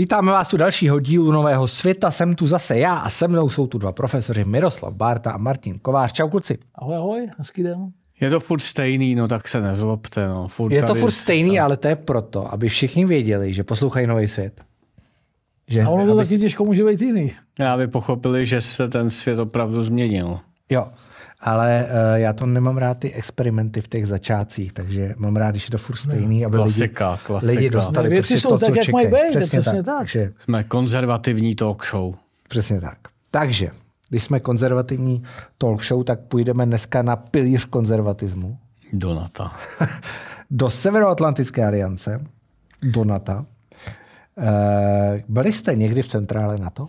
Vítáme vás u dalšího dílu Nového světa. Jsem tu zase já a se mnou jsou tu dva profesoři Miroslav Bárta a Martin Kovář. Čau kluci. Ahoj, ahoj, hezký den. Je to furt stejný, no tak se nezlobte. No. Furt Je to furt stejný, ale to je proto, aby všichni věděli, že poslouchají Nový svět. Že, A ono to aby, taky těžko může být jiný. Aby pochopili, že se ten svět opravdu změnil. Jo, ale uh, já to nemám rád ty experimenty v těch začátcích, takže mám rád, když je to furt stejný, aby Klasika, lidi, klasika. lidi dostali Ne, věci prostě jsou to, tak, co jak mají být, Přesně, přesně tak. tak. Takže, Jsme konzervativní talk show. přesně tak. Takže, když jsme konzervativní talk show, tak půjdeme dneska na pilíř konzervatismu. Donata. do Severoatlantické aliance, do NATO. Eh, Byli jste někdy v centrále NATO,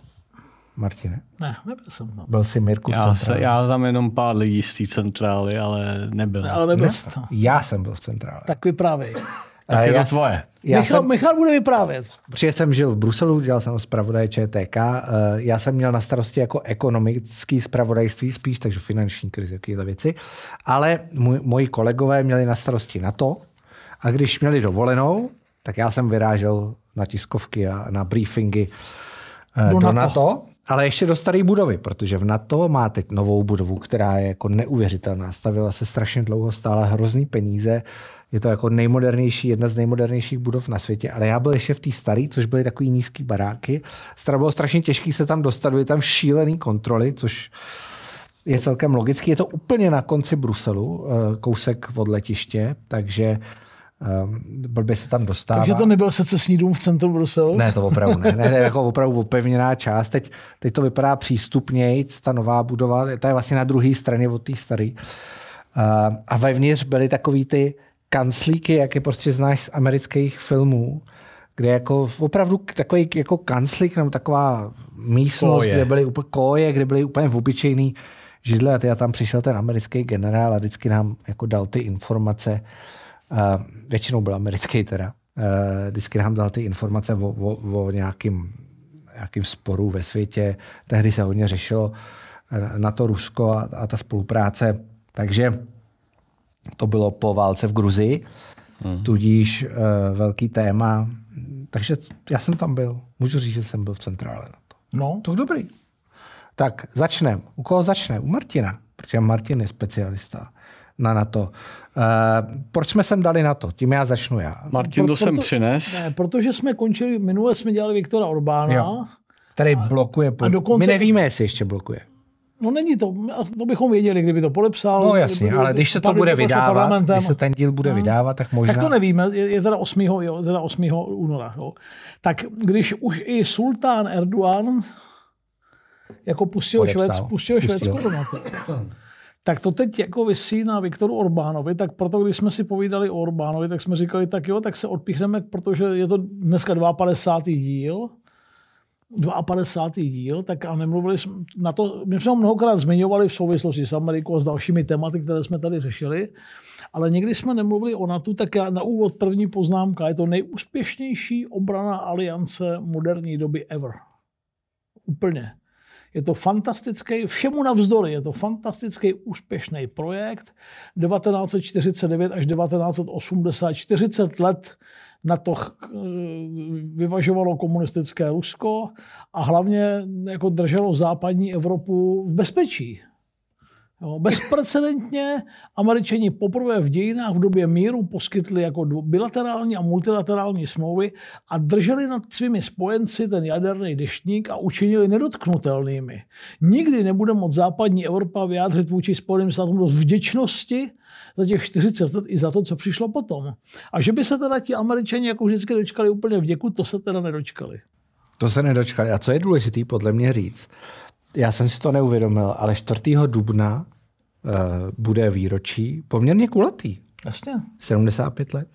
Martine? Ne, nebyl jsem tam. Byl jsi Mirku v Já, se, centrále? já znám jenom pár lidí z té centrály, ale nebyl. Ale nebyl jsem tam. Já jsem byl v centrále. Tak vyprávěj. tak je já, to tvoje. já Michal, jsem, Michal bude vyprávět. protože jsem žil v Bruselu, dělal jsem zpravodaj ČTK, eh, já jsem měl na starosti jako ekonomický zpravodajství spíš, takže finanční krizi, takovéhle věci, ale můj, moji kolegové měli na starosti NATO a když měli dovolenou, tak já jsem vyrážel na tiskovky a na briefingy eh, Do do, NATO. NATO. Ale ještě do staré budovy, protože v NATO má teď novou budovu, která je jako neuvěřitelná. Stavila se strašně dlouho, stála hrozný peníze. Je to jako nejmodernější, jedna z nejmodernějších budov na světě, ale já byl ještě v té staré, což byly takový nízký baráky. Staré bylo strašně těžké se tam dostat, byly tam šílený kontroly, což je celkem logický. Je to úplně na konci Bruselu, eh, kousek od letiště, takže blbě se tam dostává. Takže to nebyl secesní dům v centru Bruselu? Ne, to opravdu ne. ne, ne jako opravdu opevněná část. Teď, teď to vypadá přístupněji, ta nová budova, ta je vlastně na druhé straně od té staré. A, a vevnitř byly takový ty kanclíky, jak je prostě znáš z amerických filmů, kde jako opravdu takový jako kanclík nebo taková místnost, Koje. kde byly úplně koje, kde byly úplně obyčejný židle a a tam přišel ten americký generál a vždycky nám jako dal ty informace, většinou byl americký teda, vždycky nám dal ty informace o, o, o nějakým, nějakým sporu ve světě. Tehdy se hodně řešilo na to Rusko a, a ta spolupráce. Takže to bylo po válce v Gruzii, hmm. tudíž uh, velký téma. Takže já jsem tam byl. Můžu říct, že jsem byl v centrále na to. No, To dobrý. Tak začneme. U koho začne? U Martina, protože Martin je specialista na NATO. Uh, proč jsme sem dali na to? Tím já začnu já. Martin to Pro- sem proto- přines. ne, protože jsme končili, minule jsme dělali Viktora Orbána. Jo. Který blokuje. a dokonce- My nevíme, jestli ještě blokuje. No není to, to bychom věděli, kdyby to podepsal. No jasně, kdyby- ale když se to bude vydávat, když se ten díl bude vydávat, tak možná... Tak to nevíme, je, je teda 8. Jo, je teda 8. února. Jo. Tak když už i sultán Erdogan jako pustil. Švédsko, pustil Pustil. Švédsko do NATO, tak to teď jako vysí na Viktoru Orbánovi, tak proto, když jsme si povídali o Orbánovi, tak jsme říkali, tak jo, tak se odpíchneme, protože je to dneska 52. díl, 52. díl, tak a nemluvili jsme na to, my jsme ho mnohokrát zmiňovali v souvislosti s Amerikou a s dalšími tématy, které jsme tady řešili, ale někdy jsme nemluvili o NATO, tak já na úvod první poznámka, je to nejúspěšnější obrana aliance moderní doby ever. Úplně. Je to fantastický, všemu navzdory, je to fantastický úspěšný projekt. 1949 až 1980, 40 let na to vyvažovalo komunistické Rusko a hlavně jako drželo západní Evropu v bezpečí. Jo, bezprecedentně američani poprvé v dějinách v době míru poskytli jako bilaterální a multilaterální smlouvy a drželi nad svými spojenci ten jaderný deštník a učinili nedotknutelnými. Nikdy nebude moc západní Evropa vyjádřit vůči Spojeným státům dost vděčnosti za těch 40 let i za to, co přišlo potom. A že by se teda ti američani jako vždycky dočkali úplně vděku, to se teda nedočkali. To se nedočkali. A co je důležité podle mě říct, já jsem si to neuvědomil, ale 4. dubna uh, bude výročí poměrně kulatý. Jasně. 75 let.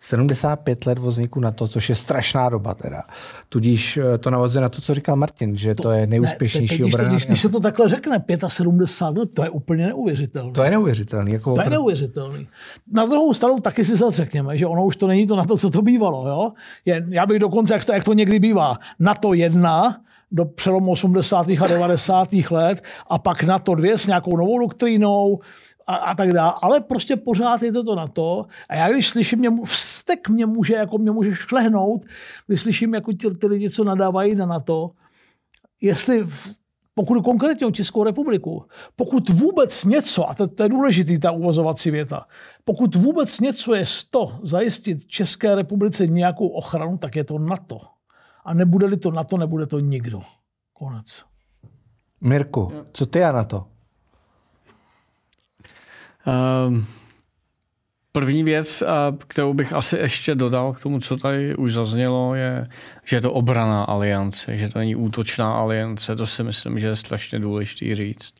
75 let vzniku na to, což je strašná doba teda. Tudíž eh, to navazuje na to, co říkal Martin, že to, to je nejúspěšnější ne, obrana. když, když se to takhle řekne, 75 let, to je úplně neuvěřitelné. To je neuvěřitelný. Jako To je opravdu. neuvěřitelný. Na druhou stranu taky si zase řekněme, že ono už to není to na to, co to bývalo. Jo? Je, já bych dokonce, jak to, jak to někdy bývá, na to jedna do přelomu 80. a 90. let a pak na to dvě s nějakou novou doktrínou a, a tak dále, ale prostě pořád je to to na to. A já když slyším, mě, vztek mě může, jako mě může šlehnout, když slyším, jako ty, ty lidi, co nadávají na NATO, jestli pokud konkrétně o Českou republiku, pokud vůbec něco, a to, to je důležitý, ta uvozovací věta, pokud vůbec něco je z to zajistit České republice nějakou ochranu, tak je to NATO. A nebude-li to NATO, nebude to nikdo. Konec. Mirku, co ty a na to? Um, První věc, kterou bych asi ještě dodal k tomu, co tady už zaznělo, je, že je to obraná aliance, že to není útočná aliance. To si myslím, že je strašně důležité říct.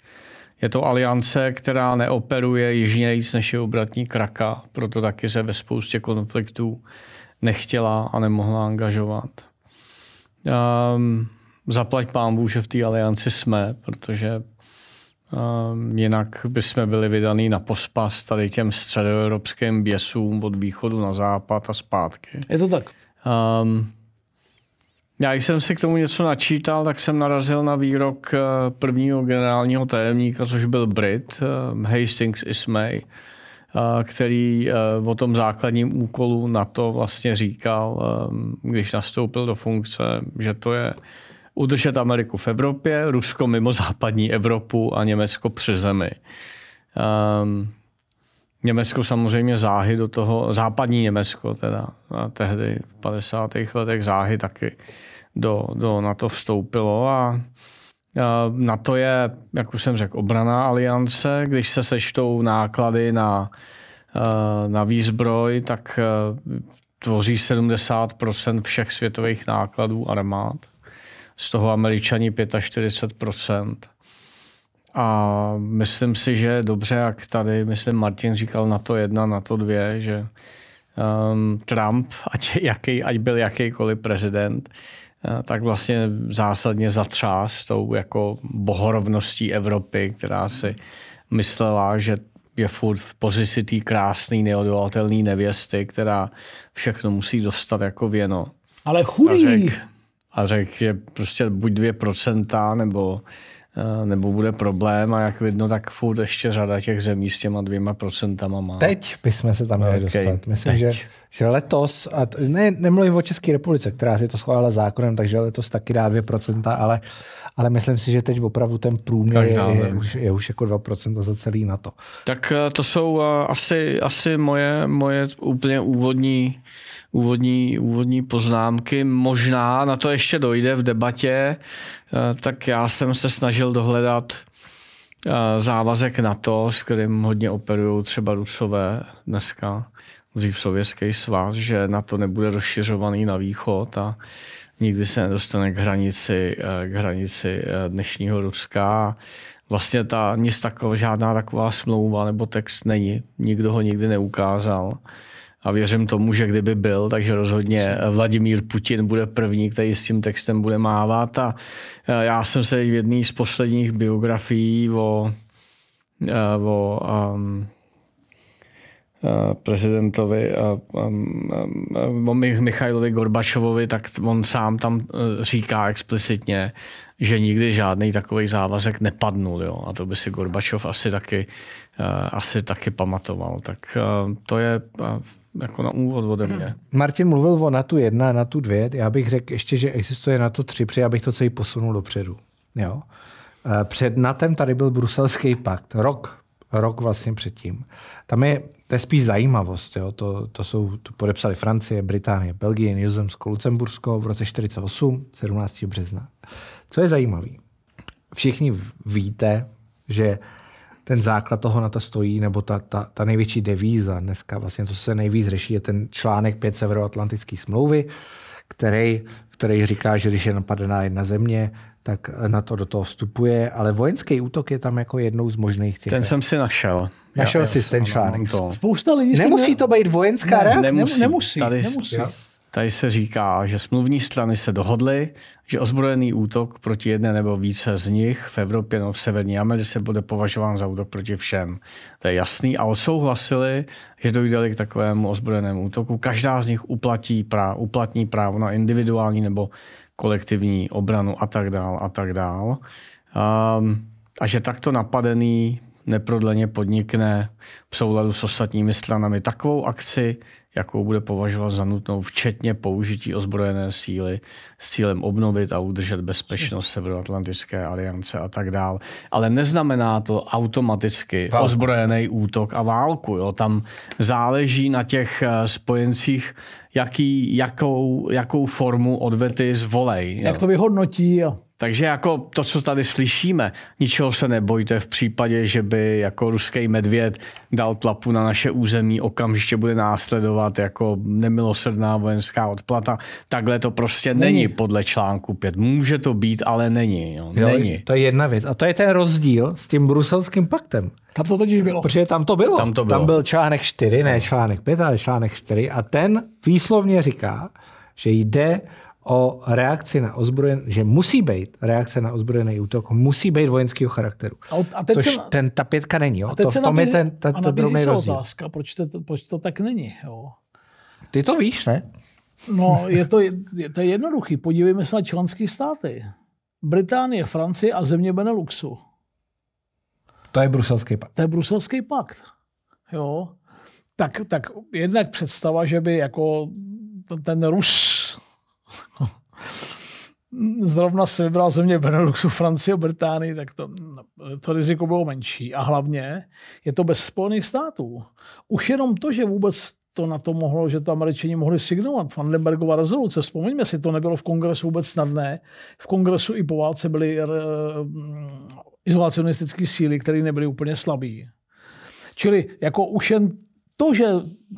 Je to aliance, která neoperuje jižnějíc než je obratní kraka, proto taky se ve spoustě konfliktů nechtěla a nemohla angažovat. Um, zaplať pámbu, že v té alianci jsme, protože Um, jinak bychom byli vydaný na pospas tady těm středoevropským běsům od východu na západ a zpátky. Je to tak? Um, já když jsem si k tomu něco načítal, tak jsem narazil na výrok eh, prvního generálního tajemníka, což byl Brit, eh, Hastings Ismay, který o tom základním úkolu na to vlastně říkal, když nastoupil do funkce, že to je udržet Ameriku v Evropě, Rusko mimo západní Evropu a Německo při zemi. Německo samozřejmě záhy do toho, západní Německo teda, a tehdy v 50. letech záhy taky do, do NATO vstoupilo a na to je, jak už jsem řekl, obraná aliance. Když se sečtou náklady na, na výzbroj, tak tvoří 70% všech světových nákladů armád z toho američani 45%. A myslím si, že dobře, jak tady, myslím, Martin říkal na to jedna, na to dvě, že um, Trump, ať, jaký, ať byl jakýkoliv prezident, tak vlastně zásadně zatřás tou jako bohorovností Evropy, která si myslela, že je furt v pozici té krásné, neodolatelné nevěsty, která všechno musí dostat jako věno. Ale chudý a řekl, že prostě buď 2% nebo, eh, nebo bude problém a jak vidno, tak furt ještě řada těch zemí s těma dvěma procentama má. Teď bychom se tam měli okay, dostat. Myslím, že, že letos, a ne, nemluvím o České republice, která si to schválila zákonem, takže letos taky dá 2%, ale, ale myslím si, že teď opravdu ten průměr je, je, už, je už jako 2% za celý na to. Tak eh, to jsou eh, asi, asi moje, moje úplně úvodní úvodní, úvodní poznámky. Možná na to ještě dojde v debatě, eh, tak já jsem se snažil dohledat eh, závazek na to, s kterým hodně operují třeba Rusové dneska, dřív Sovětský svaz, že na to nebude rozšiřovaný na východ a nikdy se nedostane k hranici, eh, k hranici dnešního Ruska. Vlastně ta nic taková, žádná taková smlouva nebo text není. Nikdo ho nikdy neukázal a věřím tomu, že kdyby byl, takže rozhodně Vladimír Putin bude první, který s tím textem bude mávat a e, já jsem se v jedné z posledních biografií o, e, o um, prezidentovi um, um, o Michailovi Gorbačovovi, tak on sám tam říká explicitně, že nikdy žádný takový závazek nepadnul. Jo? A to by si Gorbačov asi taky, asi taky pamatoval. Tak to je jako na úvod ode mě. Martin mluvil o NATO 1 a NATO 2. Já bych řekl ještě, že existuje NATO 3, protože abych to celý posunul dopředu. Jo? Eh, před NATem tady byl bruselský pakt. Rok. Rok vlastně předtím. Tam je, to je spíš zajímavost. Jo? To, to, jsou, to podepsali Francie, Británie, Belgie, Nizozemsko, Lucembursko v roce 48, 17. března. Co je zajímavé? Všichni víte, že ten základ toho na to stojí, nebo ta, ta, ta největší devíza dneska, vlastně to se nejvíc řeší, je ten článek 5 Severoatlantické smlouvy, který, který říká, že když je napadená jedna země, tak na to do toho vstupuje, ale vojenský útok je tam jako jednou z možných těch. Ten jsem si našel. Našel jsi ten článek. To. Spousta lidí Nemusí to být vojenská ne, reakce? Nemusí. nemusí. Tady, nemusí. Tady se říká, že smluvní strany se dohodly, že ozbrojený útok proti jedné nebo více z nich v Evropě nebo v Severní Americe bude považován za útok proti všem. To je jasný a odsouhlasili, že dojde k takovému ozbrojenému útoku. Každá z nich uplatí práv, uplatní právo na individuální nebo kolektivní obranu a tak dál a tak dál. Um, a že takto napadený neprodleně podnikne v souladu s ostatními stranami takovou akci, jakou bude považovat za nutnou, včetně použití ozbrojené síly s cílem obnovit a udržet bezpečnost Severoatlantické aliance a tak dál. Ale neznamená to automaticky válku. ozbrojený útok a válku. Jo. Tam záleží na těch eh, spojencích, jaký, jakou, jakou formu odvety zvolej. Jo. Jak to vyhodnotí. Jo. Takže jako to, co tady slyšíme, ničeho se nebojte v případě, že by jako ruský medvěd dal tlapu na naše území, okamžitě bude následovat jako nemilosrdná vojenská odplata. Takhle to prostě není, není podle článku 5. Může to být, ale není. Jo. Jo, není. To je jedna věc. A to je ten rozdíl s tím bruselským paktem. Tam to totiž bylo. Protože tam to bylo. Tam, to bylo. tam byl článek 4, ne článek 5, ale článek 4. A ten výslovně říká, že jde o reakci na ozbrojený, že musí být reakce na ozbrojený útok, musí být vojenského charakteru. A, a teď Což se, ten, ta pětka není. Jo? A teď to, se nabízí, je ten, ten, a ten drobný rozdíl. otázka, proč to, proč to tak není. Jo? Ty to víš, ne? No, je to, je, to je jednoduchý. Podívejme se na členské státy. Británie, Francie a země Beneluxu. To je bruselský pakt. To je bruselský pakt. Jo. Tak, tak jednak představa, že by jako ten Rus zrovna se vybral země Beneluxu, Francie a Británii, tak to, to riziko bylo menší. A hlavně je to bez Spojených států. Už jenom to, že vůbec to na to mohlo, že to američani mohli signovat. Vandenbergova rezoluce, vzpomeňme si, to nebylo v kongresu vůbec snadné. V kongresu i po válce byly uh, izolacionistické síly, které nebyly úplně slabé. Čili jako už jen to, že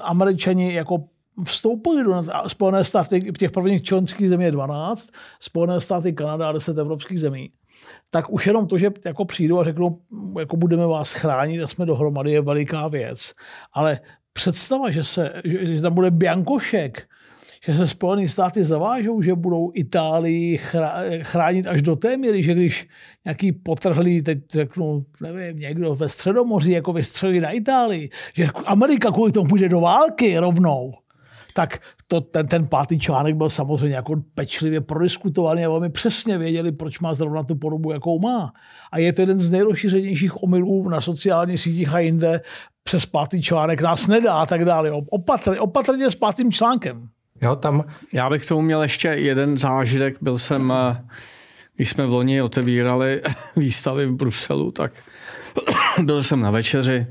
američani jako vstoupili do Spojené státy, těch prvních členských zemí je 12, Spojené státy, Kanada a 10 evropských zemí, tak už jenom to, že jako přijdou a řeknou, jako budeme vás chránit a jsme dohromady, je veliká věc. Ale představa, že, se, že, že tam bude Biankošek, že se Spojené státy zavážou, že budou Itálii chránit až do té míry, že když nějaký potrhlý, teď řeknu, nevím, někdo ve Středomoří jako vystřelí na Itálii, že Amerika kvůli tomu půjde do války rovnou tak to, ten, ten pátý článek byl samozřejmě jako pečlivě prodiskutovaný a velmi přesně věděli, proč má zrovna tu podobu, jakou má. A je to jeden z nejrozšířenějších omylů na sociálních sítích a jinde přes pátý článek nás nedá a tak dále. Opatrně, opatrně s pátým článkem. Jo, tam... Já bych tomu měl ještě jeden zážitek. Byl jsem, eh, když jsme v loni otevírali výstavy v Bruselu, tak byl jsem na večeři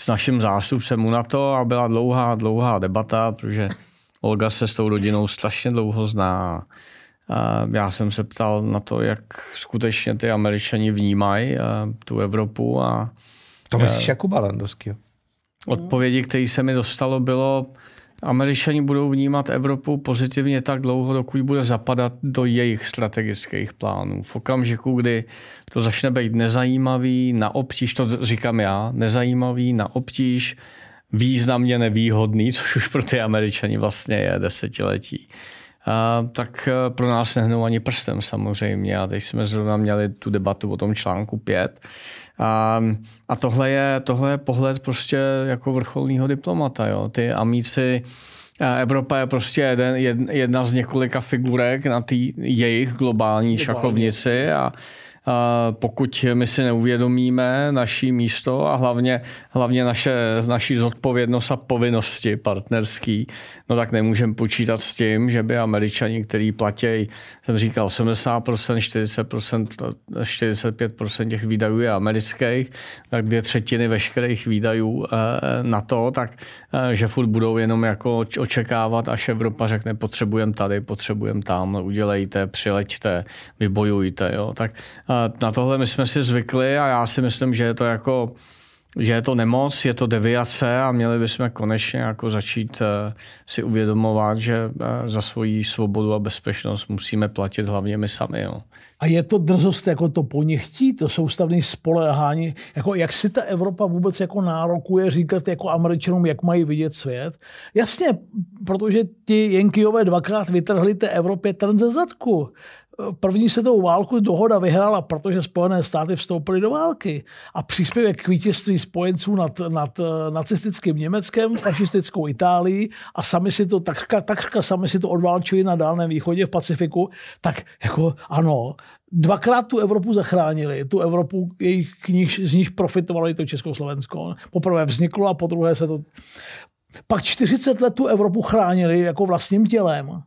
s naším zástupcem to a byla dlouhá, dlouhá debata, protože Olga se s tou rodinou strašně dlouho zná. A já jsem se ptal na to, jak skutečně ty američani vnímají tu Evropu. A, to myslíš Jakuba Landovského? Odpovědi, které se mi dostalo, bylo, Američani budou vnímat Evropu pozitivně tak dlouho, dokud bude zapadat do jejich strategických plánů. V okamžiku, kdy to začne být nezajímavý, na obtíž, to říkám já, nezajímavý, na obtíž, významně nevýhodný, což už pro ty Američani vlastně je desetiletí. A, tak e, pro nás nehnou ani prstem samozřejmě. A teď jsme zrovna měli tu debatu o tom článku 5. A, a tohle, je, tohle je pohled prostě jako vrcholného diplomata. Jo. Ty amíci, Evropa je prostě jeden, jedna z několika figurek na té jejich globální šachovnici a, pokud my si neuvědomíme naší místo a hlavně, hlavně naše, naší zodpovědnost a povinnosti partnerský, no tak nemůžeme počítat s tím, že by američani, který platí, jsem říkal, 70%, 40%, 45% těch výdajů je amerických, tak dvě třetiny veškerých výdajů eh, na to, tak eh, že furt budou jenom jako očekávat, až Evropa řekne, potřebujeme tady, potřebujeme tam, udělejte, přileďte, vybojujte. Jo. Tak na tohle my jsme si zvykli a já si myslím, že je to jako že je to nemoc, je to deviace a měli bychom konečně jako začít uh, si uvědomovat, že uh, za svoji svobodu a bezpečnost musíme platit hlavně my sami. Jo. A je to drzost jako to po nich chtít, to soustavné spolehání, jako jak si ta Evropa vůbec jako nárokuje říkat jako američanům, jak mají vidět svět. Jasně, protože ti Jenkyové dvakrát vytrhli té Evropě trn ze zadku první světovou válku dohoda vyhrála, protože Spojené státy vstoupily do války. A příspěvek k vítězství spojenců nad, nad eh, nacistickým Německem, fašistickou Itálií a sami si to, takřka, takřka sami si to odválčili na Dálném východě v Pacifiku, tak jako ano, dvakrát tu Evropu zachránili. Tu Evropu, jejich knih, z níž profitovalo i to Československo. Poprvé vzniklo a po druhé se to... Pak 40 let tu Evropu chránili jako vlastním tělem.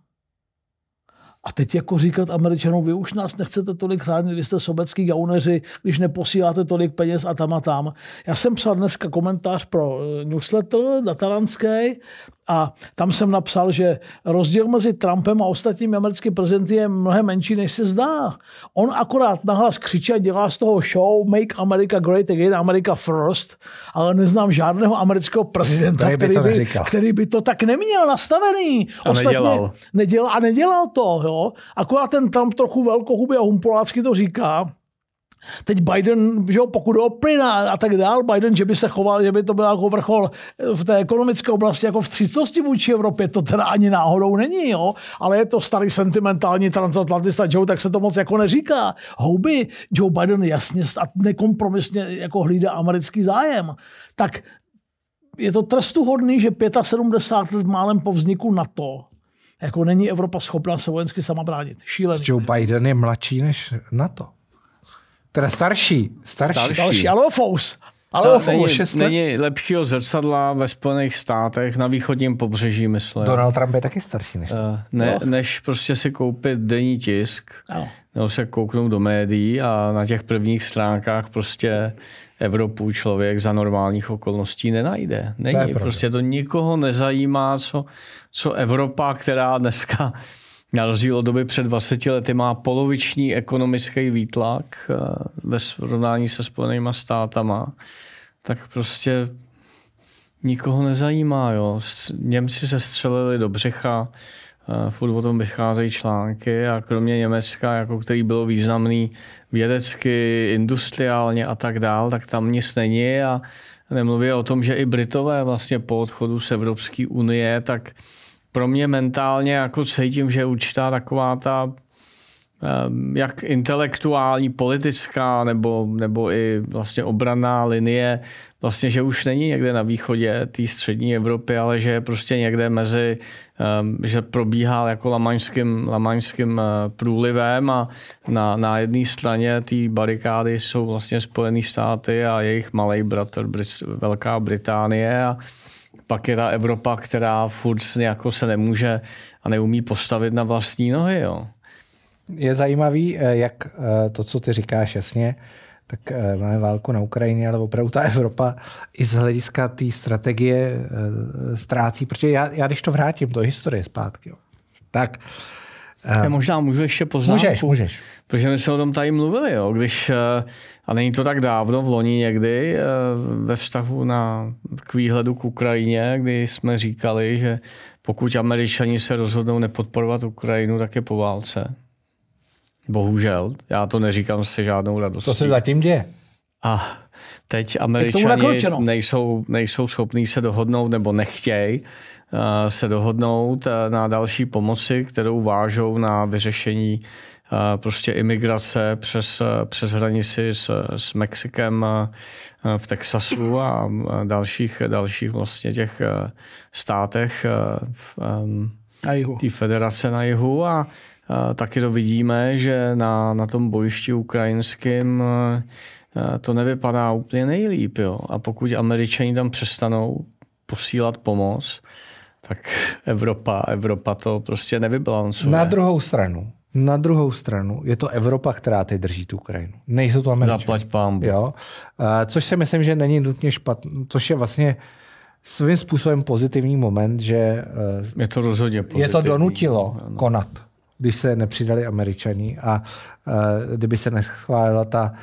A teď jako říkat Američanům, vy už nás nechcete tolik chránit, vy jste sobecký gauneři, když neposíláte tolik peněz a tam a tam. Já jsem psal dneska komentář pro eh, newsletter dataranský a tam jsem napsal, že rozdíl mezi Trumpem a ostatními americkými prezidenty je mnohem menší, než se zdá. On akorát nahlas křičí a dělá z toho show Make America Great Again, America First, ale neznám žádného amerického prezidenta, Který by který to by, neříkal. který by to tak neměl nastavený. A nedělal. Nedělal a nedělal to. Jo? Akorát ten Trump trochu velkohubě a humpolácky to říká. Teď Biden, že jo, pokud o plyn a, a tak dál, Biden, že by se choval, že by to byl jako vrchol v té ekonomické oblasti jako v střícnosti vůči Evropě, to teda ani náhodou není, jo, ale je to starý sentimentální transatlantista Joe, tak se to moc jako neříká. Houby, Joe Biden jasně a nekompromisně jako hlídá americký zájem. Tak je to trestuhodný, že 75 let málem po vzniku NATO jako není Evropa schopná se vojensky sama bránit. Šílený. Joe Biden je mladší než NATO. Teda starší. Starší. Starší. Další, ale fous. Ale To o není, není lepšího zrcadla ve Spojených státech na východním pobřeží, myslím. Donald Trump je taky starší než Eh, Ne, než prostě si koupit denní tisk, Ano. nebo se kouknout do médií a na těch prvních stránkách prostě Evropu člověk za normálních okolností nenajde. Není. pravda. prostě to nikoho nezajímá, co, co Evropa, která dneska na rozdíl od doby před 20 lety má poloviční ekonomický výtlak eh, ve srovnání se Spojenýma státama, tak prostě nikoho nezajímá. Jo. Němci se střelili do břecha, eh, furt o tom vycházejí články a kromě Německa, jako který bylo významný vědecky, industriálně a tak dál, tak tam nic není a nemluví o tom, že i Britové vlastně po odchodu z Evropské unie, tak pro mě mentálně jako cítím, že je určitá taková ta Ehm, jak intelektuální, politická nebo, nebo i vlastně obranná linie, vlastně, že už není někde na východě té střední Evropy, ale že je prostě někde mezi, ehm, že probíhá jako lamaňským, lamaňským eh, průlivem a na, na jedné straně té barikády jsou vlastně Spojené státy a jejich malý bratr Brit- Velká Británie a pak je ta Evropa, která furt jako se nemůže a neumí postavit na vlastní nohy. Jo. Je zajímavý, eh, jak eh, to, co ty říkáš jasně, tak eh, máme válku na Ukrajině, ale opravdu ta Evropa i z hlediska té strategie ztrácí, protože já, já když to vrátím do historie zpátky, jo, tak Já možná můžu ještě poznámku. můžeš, můžeš. Protože my jsme o tom tady mluvili, jo, když, eh, a není to tak dávno, v loni někdy, eh, ve vztahu na, k výhledu k Ukrajině, kdy jsme říkali, že pokud američani se rozhodnou nepodporovat Ukrajinu, tak je po válce. Bohužel, já to neříkám se žádnou radostí. To se zatím děje. A teď američani nejsou, nejsou schopní se dohodnout nebo nechtějí se dohodnout uh, na další pomoci, kterou vážou na vyřešení uh, prostě imigrace přes, přes hranici s, s Mexikem v Texasu a dalších, dalších vlastně těch státech v, Na jihu. té federace na jihu a, a taky to vidíme, že na, na tom bojišti ukrajinském to nevypadá úplně nejlíp. Jo. A pokud američani tam přestanou posílat pomoc, tak Evropa, Evropa to prostě nevybalancuje. Na druhou stranu, na druhou stranu je to Evropa, která teď drží tu Ukrajinu. Nejsou to Američané. Zaplať pámbu. Jo? Což si myslím, že není nutně špatné, což je vlastně svým způsobem pozitivní moment, že eh, Je to rozhodně je to pozitivní. donutilo konat, když se nepřidali američani a eh, kdyby se neschválila ta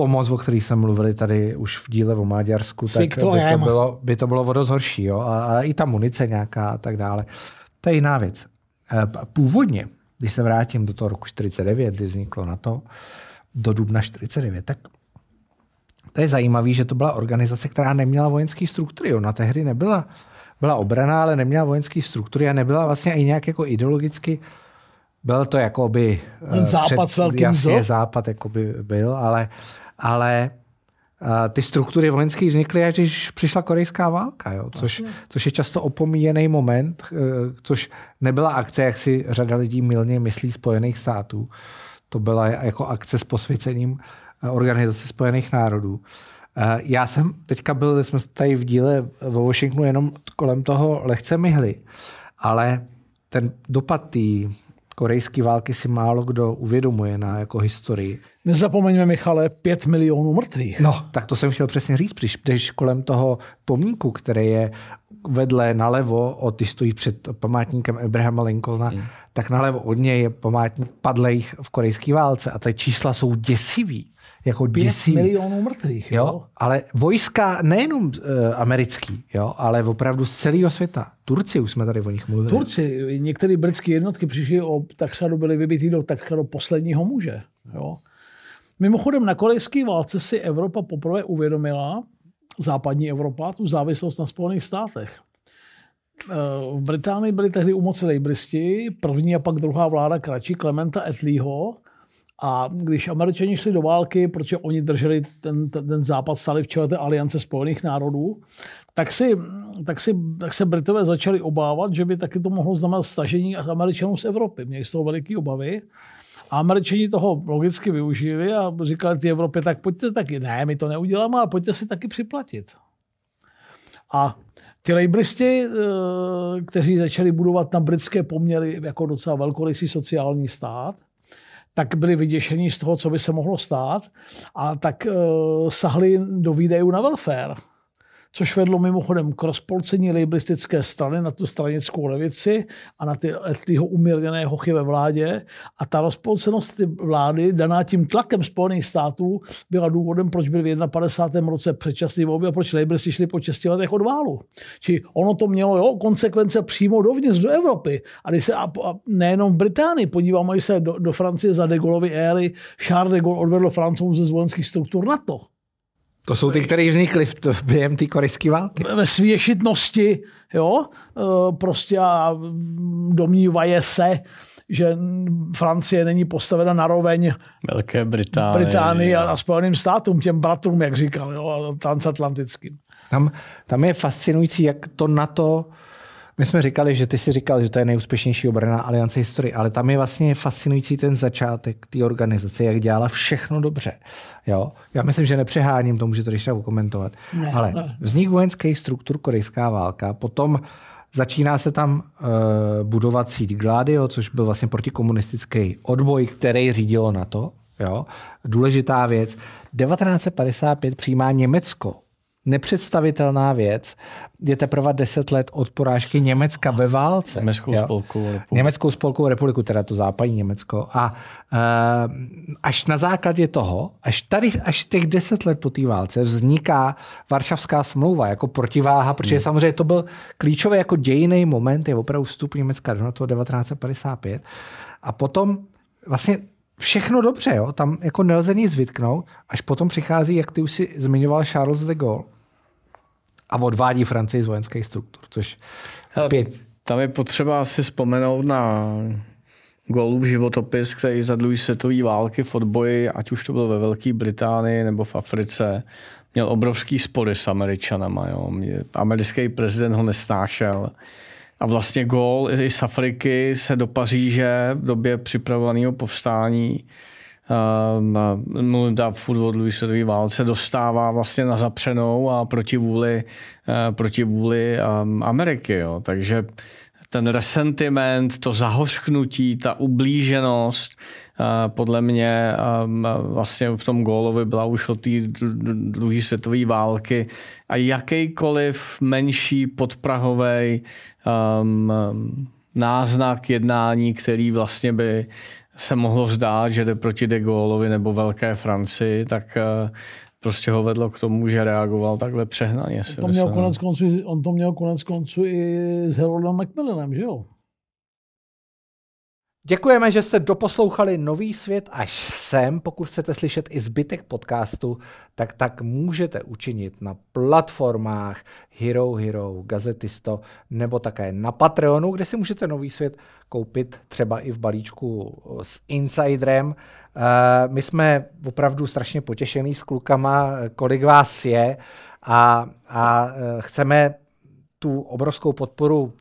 pomoc, o které jsme mluvili tady už v díle o Maďarsku, tak by to, bylo, by to bylo o dost horší. Jo? A, a i ta munice nějaká a tak dále. To je jiná věc. P- Původně, když se vrátím do toho roku 49, kdy vzniklo NATO, do dubna 49, tak to je zajímavé, že to byla organizace, která neměla vojenské struktury. Ona tehdy nebyla, byla obrana, ale neměla vojenské struktury a nebyla vlastně i nějak jako ideologicky byl to jakoby... Ten eh, západ s velkým Jasně, západ jakoby byl, ale, ale eh, ty struktury vojenské vznikly, až když přišla korejská válka, jo? Což, což je často opomíjený moment, eh, což nebyla akce, jak si řada lidí milně myslí Spojených států. To byla jako akce s posvěcením Organizace spojených národů. Já jsem teďka byl, jsme tady v díle ve Washingtonu jenom kolem toho lehce myhli, ale ten dopad té korejské války si málo kdo uvědomuje na jako historii. Nezapomeňme, Michale, pět milionů mrtvých. No, tak to jsem chtěl přesně říct, když jdeš kolem toho pomníku, který je vedle nalevo, od, když stojí před památníkem Abrahama Lincolna, hmm. tak nalevo od něj je památník padlejch v korejské válce a ty čísla jsou děsivý. Jako děsivý. milionů mrtvých. Jo? jo? Ale vojska nejenom uh, americký, jo? ale opravdu z celého světa. Turci, už jsme tady o nich mluvili. Turci, některé britské jednotky přišly o takřka byly vybitý do takřka do posledního muže. Jo? Mimochodem na korejské válce si Evropa poprvé uvědomila, západní Evropa, tu závislost na Spojených státech. Eh, v Británii byli tehdy u moci lejbristi, první a pak druhá vláda kratší Klementa Etleyho. A když američani šli do války, protože oni drželi ten, ten, ten západ, stali v čele té aliance spojených národů, tak, si, tak, si, tak se Britové začali obávat, že by taky to mohlo znamenat stažení Američanů z Evropy. Měli z toho veliké obavy. A Američani toho logicky využili a říkali ty Evropě, tak pojďte taky, ne, my to neuděláme, ale pojďte si taky připlatit. A ty lejbristi, eh, kteří začali budovat na britské poměry jako docela velkorysý sociální stát, tak byli vyděšení z toho, co by se mohlo stát a tak uh, sahli do výdajů na welfare což vedlo mimochodem k rozpolcení libristické strany na tu stranickou levici a na ty Etlýho umírněné hochy ve vládě. A ta rozpolcenost ty vlády, daná tím tlakem Spojených států, byla důvodem, proč byl v 51. roce předčasný volby a proč libristi šli po 6 letech od válu. Či ono to mělo jo, konsekvence přímo dovnitř do Evropy. A, když se, a, a nejenom v Británii, podíváme se do, do Francie za de Gaulleovy éry, Charles de Gaulle odvedl francouze z vojenských struktur NATO. To jsou ty, které vznikly v během té korejské války. Ve svěšitnosti, jo, e, prostě a domnívají se, že Francie není postavena na roveň Velké Británie, Británii a, a Spojeným státům, těm bratrům, jak říkal, jo, transatlantickým. Tam, tam je fascinující, jak to na to my jsme říkali, že ty si říkal, že to je nejúspěšnější obrana aliance historie, ale tam je vlastně fascinující ten začátek té organizace, jak dělala všechno dobře. Jo? Já myslím, že nepřeháním, to můžete když komentovat. Ne, ale vznik vojenských struktur, korejská válka, potom Začíná se tam uh, budovat síť Gladio, což byl vlastně protikomunistický odboj, který řídilo na to. Jo? Důležitá věc. 1955 přijímá Německo nepředstavitelná věc. Je teprve deset let od porážky Německa ve válce. Německou spolkovou republiku. Německou spolkovou republiku, teda to západní Německo. A uh, až na základě toho, až tady, až těch deset let po té válce vzniká Varšavská smlouva jako protiváha, protože hmm. samozřejmě to byl klíčový jako dějiný moment, je opravdu vstup Německa do toho 1955. A potom vlastně všechno dobře, jo? tam jako nelze nic vytknout, až potom přichází, jak ty už si zmiňoval Charles de Gaulle a odvádí Francii z vojenských struktur, což zpět... Tam je potřeba asi vzpomenout na Gaulův životopis, který za druhé světové války v odboji, ať už to bylo ve Velké Británii nebo v Africe, měl obrovský spory s Američanama. Jo. Americký prezident ho nesnášel. A vlastně gol i z Afriky se do Paříže v době připravovaného povstání uh, v furt světové válce dostává vlastně na zapřenou a proti vůli, uh, proti vůli um, Ameriky. Jo. Takže ten resentiment, to zahořknutí, ta ublíženost, podle mě vlastně v tom gólovi byla už od té druhé světové války. A jakýkoliv menší podprahový um, náznak jednání, který vlastně by se mohlo zdát, že jde proti de Gaulleovi nebo Velké Francii, tak prostě ho vedlo k tomu, že reagoval takhle přehnaně. On to, měl konec konců, on to měl konec konců i s Haroldem Macmillanem, že jo? Děkujeme, že jste doposlouchali Nový svět až sem. Pokud chcete slyšet i zbytek podcastu, tak tak můžete učinit na platformách Hero Hero, Gazetisto nebo také na Patreonu, kde si můžete Nový svět koupit třeba i v balíčku s Insiderem. Eh, my jsme opravdu strašně potěšení s klukama, kolik vás je a, a eh, chceme tu obrovskou podporu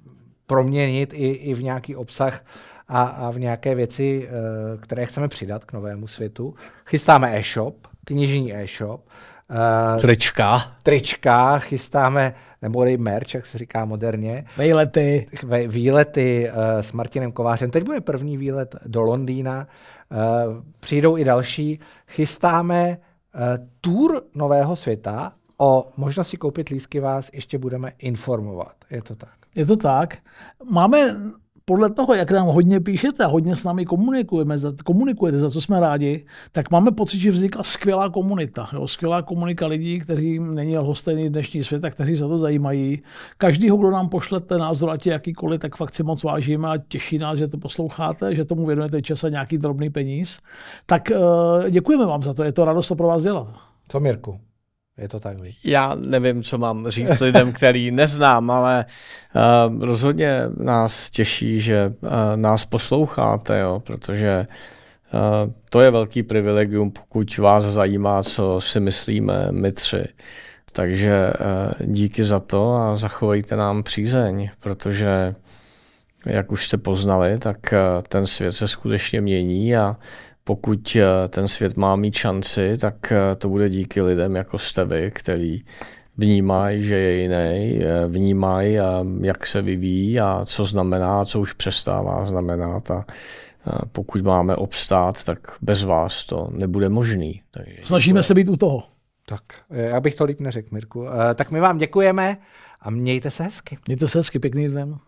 proměnit i, i v nějaký obsah, a, a v nějaké věci, eh, které chceme přidat k novému světu. Chystáme e-shop, knižní e-shop. Uh, trička. Trička, chystáme, nebo merch, jak se říká moderně. Výlety. Výlety uh, s Martinem Kovářem. Teď bude první výlet do Londýna. Uh, přijdou i další. Chystáme uh, tour nového světa. O možnosti koupit lísky vás ještě budeme informovat. Je to tak. Je to tak. Máme podle toho, jak nám hodně píšete a hodně s námi komunikujeme, komunikujete, za co jsme rádi, tak máme pocit, že vznikla skvělá komunita. Jo? Skvělá komunika lidí, kteří není lhostejný dnešní svět a kteří se to zajímají. Každýho, kdo nám pošlete názor, ať je jakýkoliv, tak fakt si moc vážíme a těší nás, že to posloucháte, že tomu věnujete čas a nějaký drobný peníz. Tak uh, děkujeme vám za to, je to radost to pro vás dělat. Co, Mirku? Je to tak, víc. Já nevím, co mám říct lidem, který neznám, ale uh, rozhodně nás těší, že uh, nás posloucháte, jo, protože uh, to je velký privilegium, pokud vás zajímá, co si myslíme my tři. Takže uh, díky za to a zachovejte nám přízeň, protože jak už jste poznali, tak ten svět se skutečně mění a pokud eh, ten svět má mít šanci, tak eh, to bude díky lidem jako jste vy, který vnímají, že je jiný, eh, vnímají, jak se vyvíjí a co znamená, co už přestává znamenat a pokud máme obstát, tak bez vás to nebude možný. Takže Snažíme se být u toho. Tak, já bych to líp neřekl, Mirku. Tak my vám děkujeme a mějte se hezky. Mějte se hezky, pěkný den.